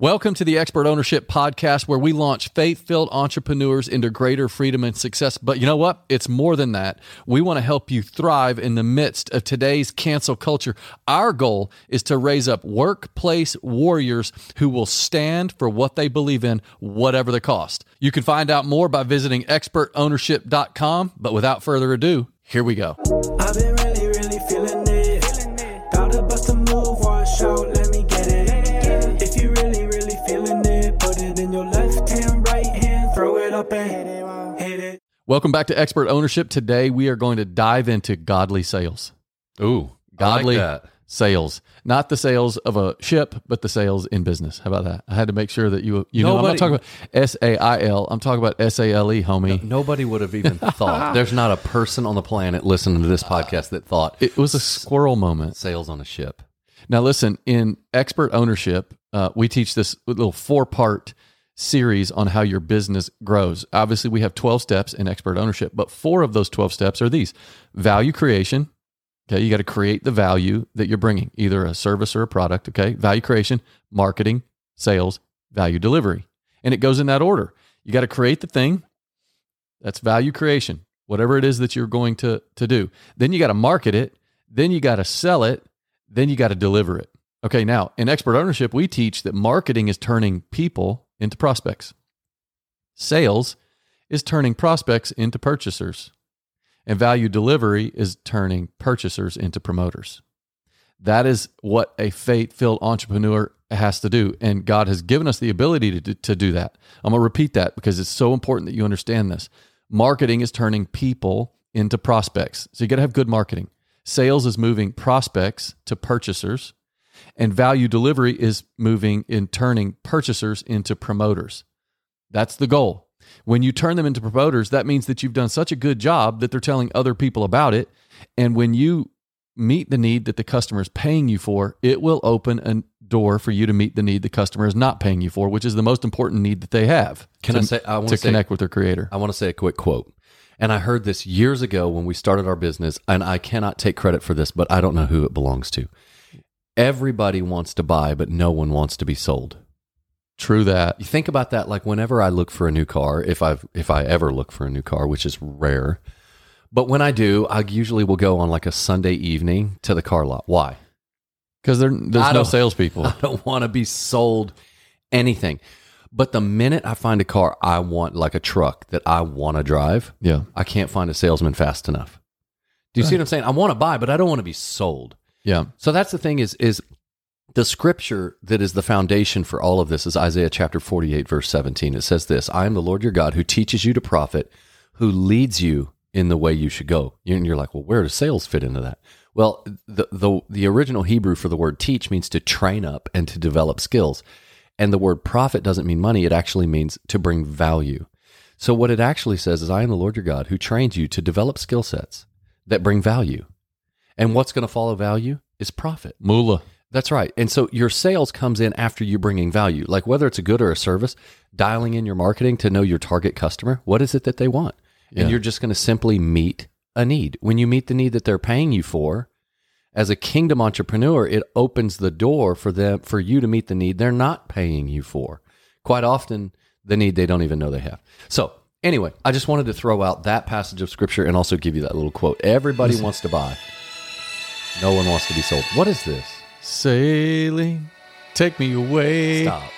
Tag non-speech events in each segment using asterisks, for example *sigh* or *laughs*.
Welcome to the Expert Ownership Podcast, where we launch faith filled entrepreneurs into greater freedom and success. But you know what? It's more than that. We want to help you thrive in the midst of today's cancel culture. Our goal is to raise up workplace warriors who will stand for what they believe in, whatever the cost. You can find out more by visiting expertownership.com. But without further ado, here we go. Welcome back to Expert Ownership. Today, we are going to dive into godly sales. Ooh, Godly like sales, not the sales of a ship, but the sales in business. How about that? I had to make sure that you you know I'm not talking about S A I L. I'm talking about S A L E, homie. Nobody would have even *laughs* thought. There's not a person on the planet listening to this podcast that thought It was a squirrel moment. sales on a ship. Now, listen, in expert ownership, uh, we teach this little four part series on how your business grows. Obviously, we have 12 steps in expert ownership, but four of those 12 steps are these value creation. Okay, you got to create the value that you're bringing, either a service or a product. Okay, value creation, marketing, sales, value delivery. And it goes in that order. You got to create the thing. That's value creation, whatever it is that you're going to, to do. Then you got to market it. Then you got to sell it. Then you got to deliver it. Okay, now in expert ownership, we teach that marketing is turning people into prospects, sales is turning prospects into purchasers, and value delivery is turning purchasers into promoters. That is what a faith filled entrepreneur has to do. And God has given us the ability to, to do that. I'm going to repeat that because it's so important that you understand this. Marketing is turning people into prospects. So you got to have good marketing. Sales is moving prospects to purchasers, and value delivery is moving in turning purchasers into promoters. That's the goal. When you turn them into promoters, that means that you've done such a good job that they're telling other people about it. And when you meet the need that the customer is paying you for, it will open a door for you to meet the need the customer is not paying you for, which is the most important need that they have. Can to, I say- I wanna to say- connect with their creator? I want to say a quick quote. And I heard this years ago when we started our business, and I cannot take credit for this, but I don't know who it belongs to. Everybody wants to buy, but no one wants to be sold. True that. You think about that like whenever I look for a new car, if I if I ever look for a new car, which is rare. But when I do, I usually will go on like a Sunday evening to the car lot. Why? Because there, there's no salespeople. *laughs* I don't want to be sold anything. But the minute I find a car I want, like a truck that I want to drive, yeah. I can't find a salesman fast enough. Do you see what I'm saying? I want to buy, but I don't want to be sold. Yeah. So that's the thing is is the scripture that is the foundation for all of this is Isaiah chapter 48 verse 17. It says this, I am the Lord your God who teaches you to profit, who leads you in the way you should go. And you're like, well, where does sales fit into that? Well, the, the the original Hebrew for the word teach means to train up and to develop skills. And the word profit doesn't mean money, it actually means to bring value. So what it actually says is I am the Lord your God who trains you to develop skill sets that bring value. And what's going to follow value is profit. Moolah. That's right. And so your sales comes in after you bringing value. Like whether it's a good or a service, dialing in your marketing to know your target customer, what is it that they want? Yeah. And you're just going to simply meet a need. When you meet the need that they're paying you for, as a kingdom entrepreneur, it opens the door for them for you to meet the need they're not paying you for. Quite often the need they don't even know they have. So, anyway, I just wanted to throw out that passage of scripture and also give you that little quote. Everybody wants to buy. No one wants to be sold. What is this? Sailing, take me away. Stop.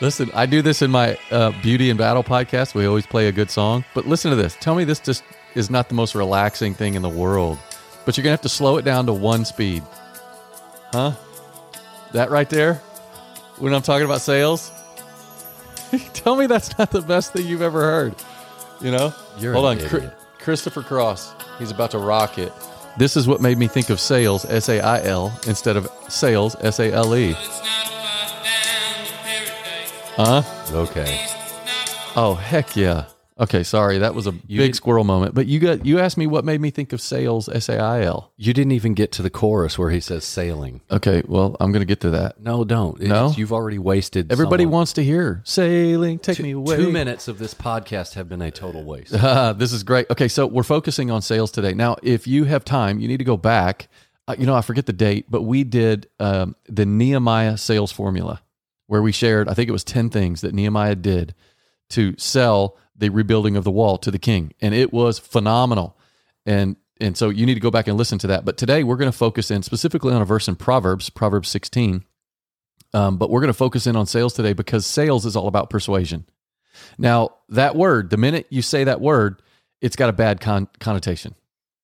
Listen, I do this in my uh, Beauty and Battle podcast. We always play a good song. But listen to this. Tell me this just is not the most relaxing thing in the world. But you're going to have to slow it down to one speed. Huh? That right there? When I'm talking about sales? *laughs* Tell me that's not the best thing you've ever heard. You know? You're Hold on. Idiot. Christopher Cross. He's about to rock it. This is what made me think of sales, S A I L, instead of sales, S A L E. Huh? Okay. Oh heck yeah. Okay, sorry, that was a You big squirrel moment. But you got you asked me what made me think of sales, S A I L. You didn't even get to the chorus where he says sailing. Okay, well I'm gonna get to that. No, don't. No? You've already wasted. Everybody someone. wants to hear sailing, take Two- me away. Two minutes of this podcast have been a total waste. *laughs* this is great. Okay, so we're focusing on sales today. Now, if you have time, you need to go back. Uh, you know, I forget the date, but we did um, the Nehemiah sales formula. where we shared, I think it was 10 things that Nehemiah did to sell the rebuilding of the wall to the king. And it was phenomenal. And and so you need to go back and listen to that. But today we're going to focus in specifically on a verse in Proverbs, Proverbs 16. Um, but we're going to focus in on sales today because sales is all about persuasion. Now, that word, the minute you say that word, it's got a bad con- connotation.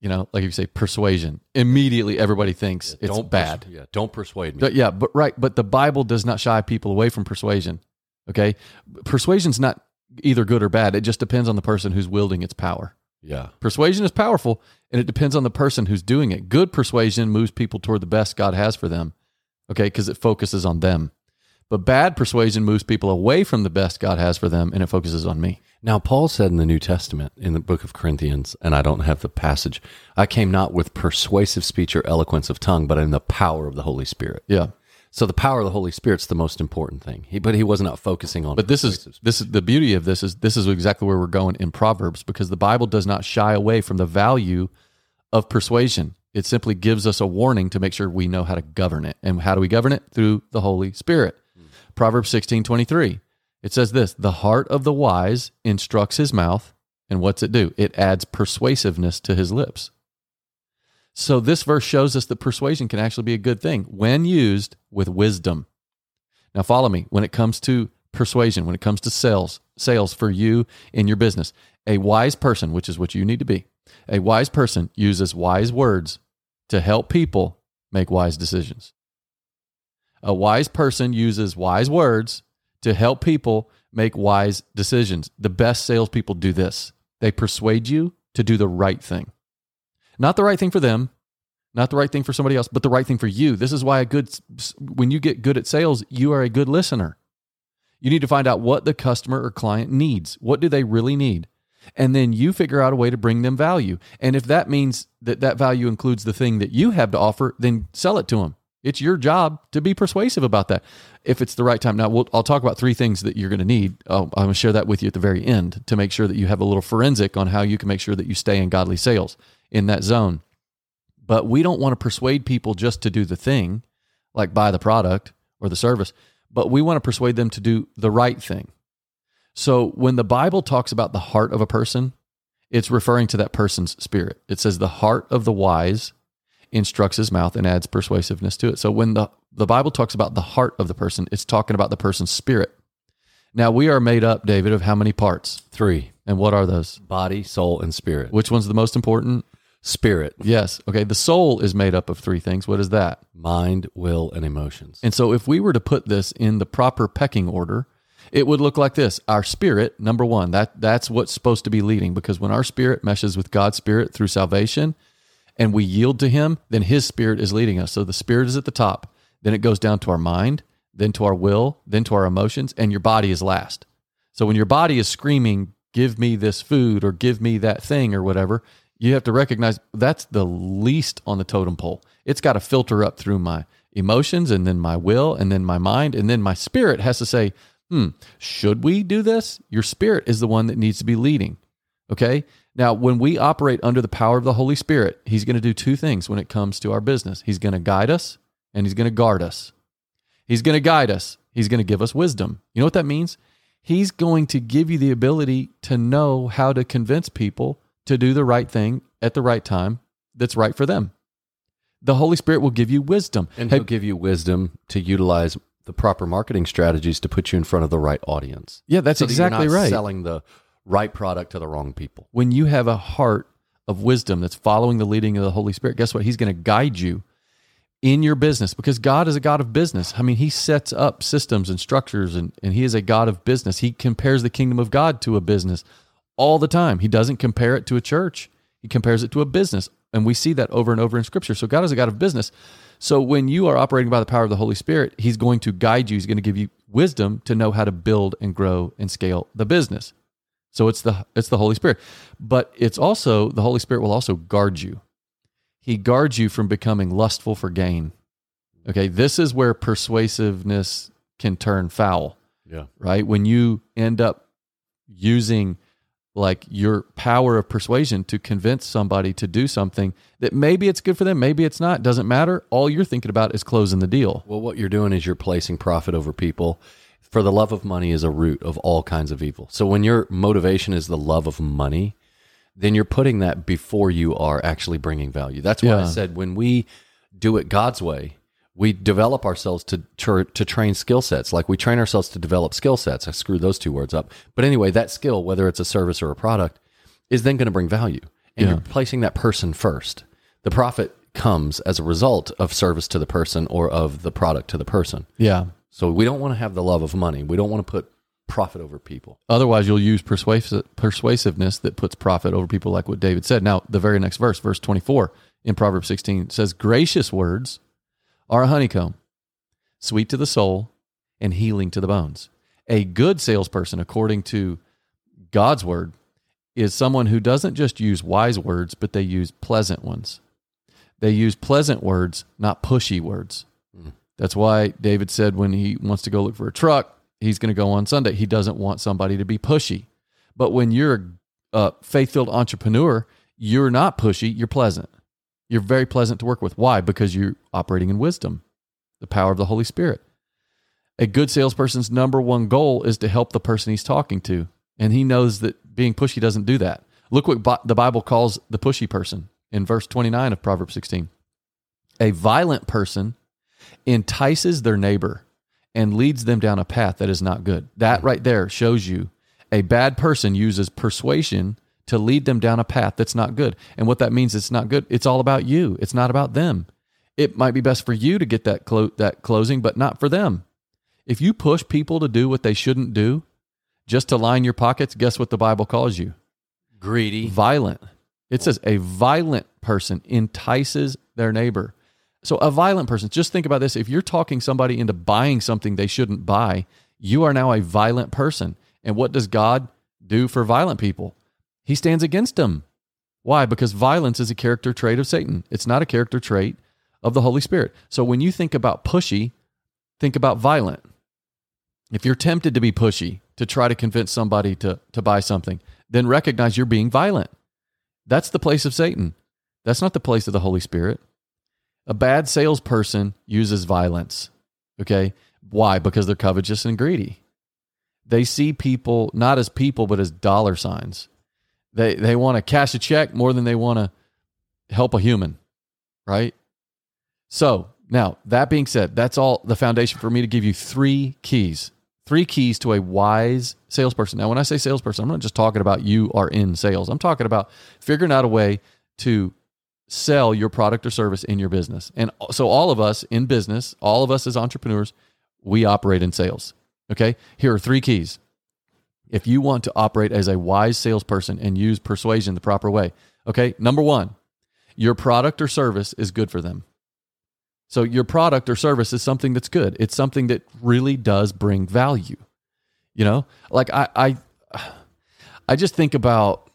You know, like if you say persuasion, immediately everybody thinks it's don't bad. pers- yeah, don't persuade me. But yeah, but right. But the Bible does not shy people away from persuasion. Okay. Persuasion's not either good or bad. It just depends on the person who's wielding its power. yeah, Persuasion is powerful and it depends on the person who's doing it. Good persuasion moves people toward the best God has for them. Okay. Because it focuses on them. But bad persuasion moves people away from the best God has for them and it focuses on me. Now, Paul said in the New Testament, in the book of Corinthians, and I don't have the passage, I came not with persuasive speech or eloquence of tongue, but in the power of the Holy Spirit. Yeah. So the power of the Holy Spirit's the most important thing. He, but he was not focusing on. But this is this is the beauty of this is this is exactly where we're going in Proverbs because the Bible does not shy away from the value of persuasion. It simply gives us a warning to make sure we know how to govern it. And how do we govern it? Through the Holy Spirit. Hmm. Proverbs 16, 23. It says this the heart of the wise instructs his mouth. And what's it do? It adds persuasiveness to his lips. So this verse shows us that persuasion can actually be a good thing when used with wisdom. Now follow me when it comes to persuasion, when it comes to sales, sales for you in your business. A wise person, which is what you need to be, a wise person uses wise words to help people make wise decisions. A wise person uses wise words to help people make wise decisions. The best salespeople do this. They persuade you to do the right thing. Not the right thing for them, not the right thing for somebody else, but the right thing for you. This is why a good when you get good at sales, you are a good listener. You need to find out what the customer or client needs. What do they really need? And then you figure out a way to bring them value. And if that means that that value includes the thing that you have to offer, then sell it to them. It's your job to be persuasive about that if it's the right time. Now, we'll, I'll talk about three things that you're going to need. I'll, I'm going to share that with you at the very end to make sure that you have a little forensic on how you can make sure that you stay in godly sales in that zone. But we don't want to persuade people just to do the thing, like buy the product or the service, but we want to persuade them to do the right thing. So when the Bible talks about the heart of a person, it's referring to that person's spirit. It says the heart of the wise instructs his mouth and adds persuasiveness to it. So when the, the Bible talks about the heart of the person, it's talking about the person's spirit. Now we are made up, David, of how many parts? three: And what are those? body, soul, and spirit. Which one's the most important? Spirit, Yes. Okay. The soul is made up of three things. What is that? mind, will, and emotions. And so if we were to put this in the proper pecking order, it would look like this. Our spirit, number one, that that's what's supposed to be leading because when our spirit meshes with God's spirit through salvation and we yield to him, then his spirit is leading us. So the spirit is at the top. Then it goes down to our mind, then to our will, then to our emotions, and your body is last. So when your body is screaming, give me this food or give me that thing or whatever, you have to recognize that's the least on the totem pole. It's got to filter up through my emotions and then my will and then my mind. And then my spirit has to say, hmm, should we do this? Your spirit is the one that needs to be leading. Okay. Now, when we operate under the power of the Holy Spirit, He's going to do two things when it comes to our business. He's going to guide us and He's going to guard us. He's going to guide us. He's going to give us wisdom. You know what that means? He's going to give you the ability to know how to convince people to do the right thing at the right time that's right for them. The Holy Spirit will give you wisdom. And he'll give you wisdom to utilize the proper marketing strategies to put you in front of the right audience. yeah, that's So that you're exactly not right. Selling the right product to the wrong people. when you have a heart of wisdom that's following the leading of the Holy Spirit, guess what? He's going to guide you in your business because God is a God of business. I mean, He sets up systems and structures, and, and He is a God of business. He compares the kingdom of God to a business all the time. He doesn't compare it to a church, He compares it to a business. And we see that over and over in Scripture. So God is a God of business. So when you are operating by the power of the Holy Spirit, He's going to guide you, He's going to give you wisdom to know how to build and grow and scale the business. So it's the it's the Holy Spirit. But it's also the Holy Spirit will also guard you. He guards you from becoming lustful for gain. Okay, this is where persuasiveness can turn foul, Yeah. right? When you end up using like your power of persuasion to convince somebody to do something that maybe it's good for them, maybe it's not, doesn't matter. All you're thinking about is closing the deal. Well, what you're doing is you're placing profit over people. For the love of money is a root of all kinds of evil. So when your motivation is the love of money, then you're putting that before you are actually bringing value. That's why I said when we do it God's way, we develop ourselves to to, to train skill sets. Like we train ourselves to develop skill sets. I screw those two words up. But anyway, that skill, whether it's a service or a product, is then going to bring value. And Yeah. you're placing that person first. The profit comes as a result of service to the person or of the product to the person. Yeah. So we don't want to have the love of money. We don't want to put profit over people. Otherwise, you'll use persuasive, persuasiveness that puts profit over people, like what David said. Now, the very next verse, verse 24 in Proverbs 16, says, Gracious words are a honeycomb, sweet to the soul and healing to the bones. A good salesperson, according to God's word, is someone who doesn't just use wise words, but they use pleasant ones. They use pleasant words, not pushy words. That's why David said when he wants to go look for a truck, he's going to go on Sunday. He doesn't want somebody to be pushy. But when you're a faith filled entrepreneur, you're not pushy, you're pleasant. You're very pleasant to work with. Why? Because you're operating in wisdom, the power of the Holy Spirit. A good salesperson's number one goal is to help the person he's talking to. And he knows that being pushy doesn't do that. Look what the Bible calls the pushy person in verse 29 of Proverbs 16. A violent person entices their neighbor and leads them down a path that is not good. That right there shows you a bad person uses persuasion to lead them down a path that's not good. And what that means it's not good. It's all about you. It's not about them. It might be best for you to get that clo- that closing, but not for them. If you push people to do what they shouldn't do just to line your pockets, guess what the Bible calls you? Greedy. Violent. It says a violent person entices their neighbor. So a violent person, just think about this. If you're talking somebody into buying something they shouldn't buy, you are now a violent person. And what does God do for violent people? He stands against them. Why? Because violence is a character trait of Satan. It's not a character trait of the Holy Spirit. So when you think about pushy, think about violent. If you're tempted to be pushy to try to convince somebody to, to buy something, then recognize you're being violent. That's the place of Satan. That's not the place of the Holy Spirit. A bad salesperson uses violence. Okay. Why? Because they're covetous and greedy. They see people not as people, but as dollar signs. They, they want to cash a check more than they want to help a human. Right. So now, that being said, that's all the foundation for me to give you three keys. Three keys to a wise salesperson. Now, when I say salesperson, I'm not just talking about you are in sales. I'm talking about figuring out a way to sell your product or service in your business. And so, all of us in business, all of us as entrepreneurs, we operate in sales. Okay. Here are three keys. If you want to operate as a wise salesperson and use persuasion the proper way, okay. Number one, your product or service is good for them. So your product or service is something that's good. It's something that really does bring value. You know, like I, I, I just think about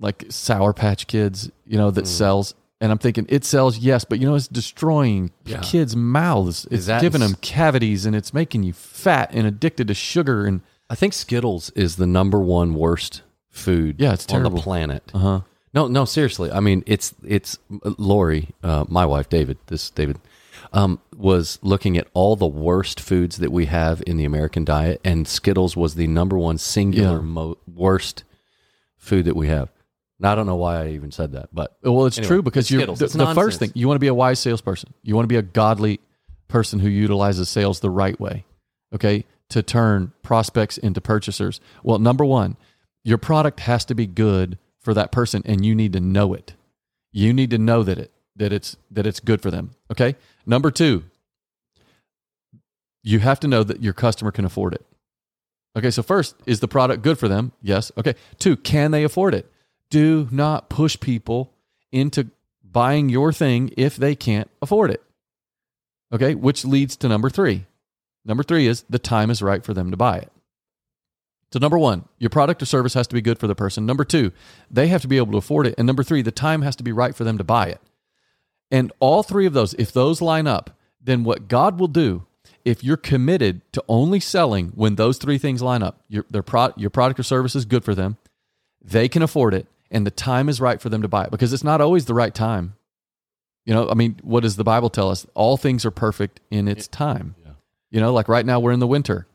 like Sour Patch Kids, you know, that sells, and I'm thinking it sells, yes, but you know, it's destroying Yeah. kids' mouths. It's that giving them cavities, and it's making you fat and addicted to sugar. And I think Skittles is the number one worst food Yeah, it's on the planet. uh huh, No, no, seriously. I mean, it's it's Lori, uh, my wife, David. This David um, was looking at all the worst foods that we have in the American diet, and Skittles was the number one singular Yeah. mo- worst food that we have. Now I don't know why I even said that, but Well, it's Anyway, true because it's you're the, the first thing you want to be a wise salesperson. You want to be a godly person who utilizes sales the right way. Okay, to turn prospects into purchasers. Well, number one, your product has to be good for that person, and you need to know it. You need to know that it that it's that it's good for them. Okay. Number two, you have to know that your customer can afford it. Okay, so first, is the product good for them? Yes. Okay. Two, can they afford it? Do not push people into buying your thing if they can't afford it. Okay, which leads to number three. Number three is the time is right for them to buy it. So, number one, your product or service has to be good for the person. Number two, they have to be able to afford it. And number three, the time has to be right for them to buy it. And all three of those, if those line up, then what God will do, if you're committed to only selling when those three things line up, your, their pro, your product or service is good for them, they can afford it and the time is right for them to buy it because it's not always the right time. You know, I mean, what does the Bible tell us? All things are perfect in its time. Yeah. You know, like right now we're in the winter.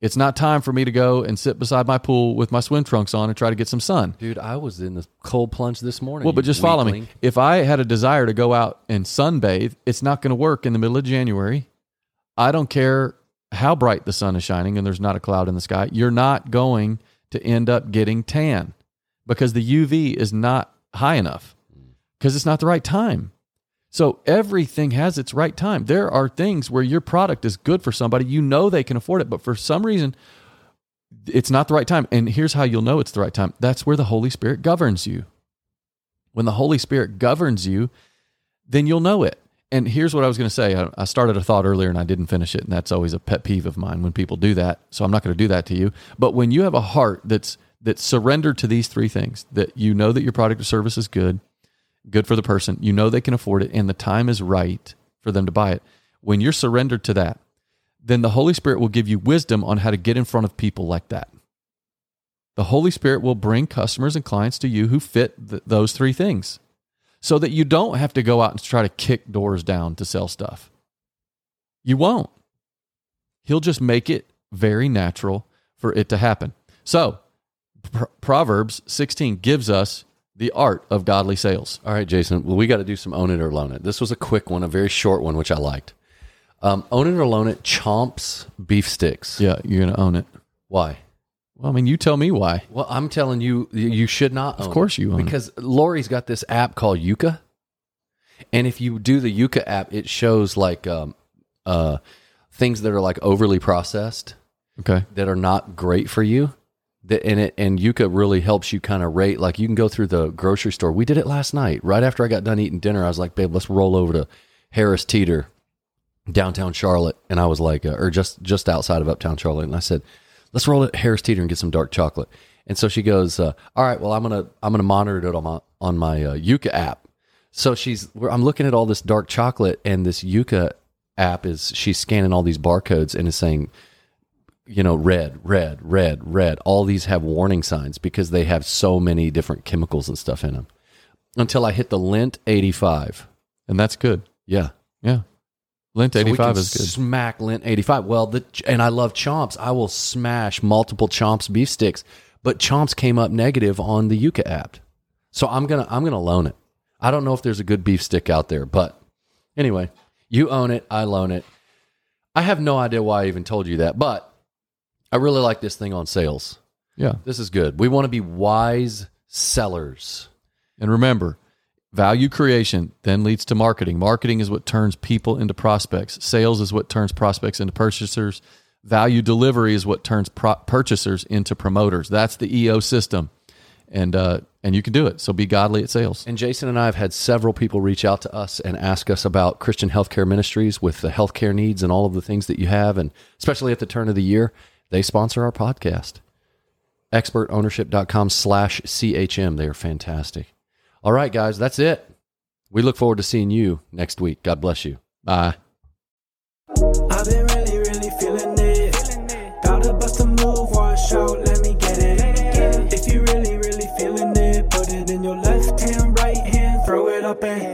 It's not time for me to go and sit beside my pool with my swim trunks on and try to get some sun. Dude, I was in the cold plunge this morning. Well, but just follow me. If I had a desire to go out and sunbathe, it's not going to work in the middle of January. I don't care how bright the sun is shining and there's not a cloud in the sky. You're not going to end up getting tan because the UV is not high enough because it's not the right time. So everything has its right time. There are things where your product is good for somebody, you know they can afford it, but for some reason it's not the right time. And here's how you'll know it's the right time. That's where the Holy Spirit governs you. When the Holy Spirit governs you, then you'll know it. And here's what I was going to say. I, started a thought earlier and I didn't finish it. And that's always a pet peeve of mine when people do that. So I'm not going to do that to you. But when you have a heart that's that's surrender to these three things, that you know that your product or service is good, good for the person, you know they can afford it, and the time is right for them to buy it. When you're surrendered to that, then the Holy Spirit will give you wisdom on how to get in front of people like that. The Holy Spirit will bring customers and clients to you who fit th- those three things so that you don't have to go out and try to kick doors down to sell stuff. You won't. He'll just make it very natural for it to happen. So, Proverbs 16 gives us the art of godly sales. All right, Jason. Well, we got to do some own it or loan it. This was a quick one, a very short one, which I liked. Um, own it or loan it. Chomps beef sticks. Yeah, you're going to own it. Why? Well, I mean, you tell me why. Well, I'm telling you, you- should not. Own Of course you own it. because Lori's got this app called Yuka, and if you do the Yuka app, it shows like um, uh, things that are like overly processed Okay. that are not great for you. That and it and Yuka really helps you kind of rate. Like you can go through the grocery store. We did it last night, right after I got done eating dinner. I was like, "Babe, let's roll over to Harris Teeter, downtown Charlotte." And I was like, uh, or just just outside of uptown Charlotte. And I said, "Let's roll to Harris Teeter and get some dark chocolate." And so she goes, uh, "All right, well, I'm gonna I'm gonna monitor it on my on my uh, app." So she's I'm looking at all this dark chocolate, and this Yuka app is she's scanning all these barcodes and is saying you know, red, red, red, red. All these have warning signs because they have so many different chemicals and stuff in them. Until I hit the Lindt 85. And that's good. Yeah. Yeah. Lindt So we 85 can is good. Smack Lindt 85. Well, the and I love Chomps. I will smash multiple Chomps beef sticks, but Chomps came up negative on the Yuka app. So I'm going to I'm going to loan it. I don't know if there's a good beef stick out there, but anyway, you own it, I loan it. I have no idea why I even told you that, but I really like this thing on sales. Yeah. This is good. We want to be wise sellers. And remember, value creation then leads to marketing. Marketing is what turns people into prospects. Sales is what turns prospects into purchasers. Value delivery is what turns pro- purchasers into promoters. That's the EO system. And uh, and you can do it. So be godly at sales. And Jason and I have had several people reach out to us and ask us about Christian healthcare ministries with the healthcare needs and all of the things that you have. And especially at the turn of the year, they sponsor our podcast. Expertownership.com slash CHM. They are fantastic. All right, guys, that's it. We look forward to seeing you next week. God bless you. Bye. I've been really, really feeling it. It. Got to bust a move, let me get it. If you really, really feeling it, put it in your left hand, right hand, throw it up and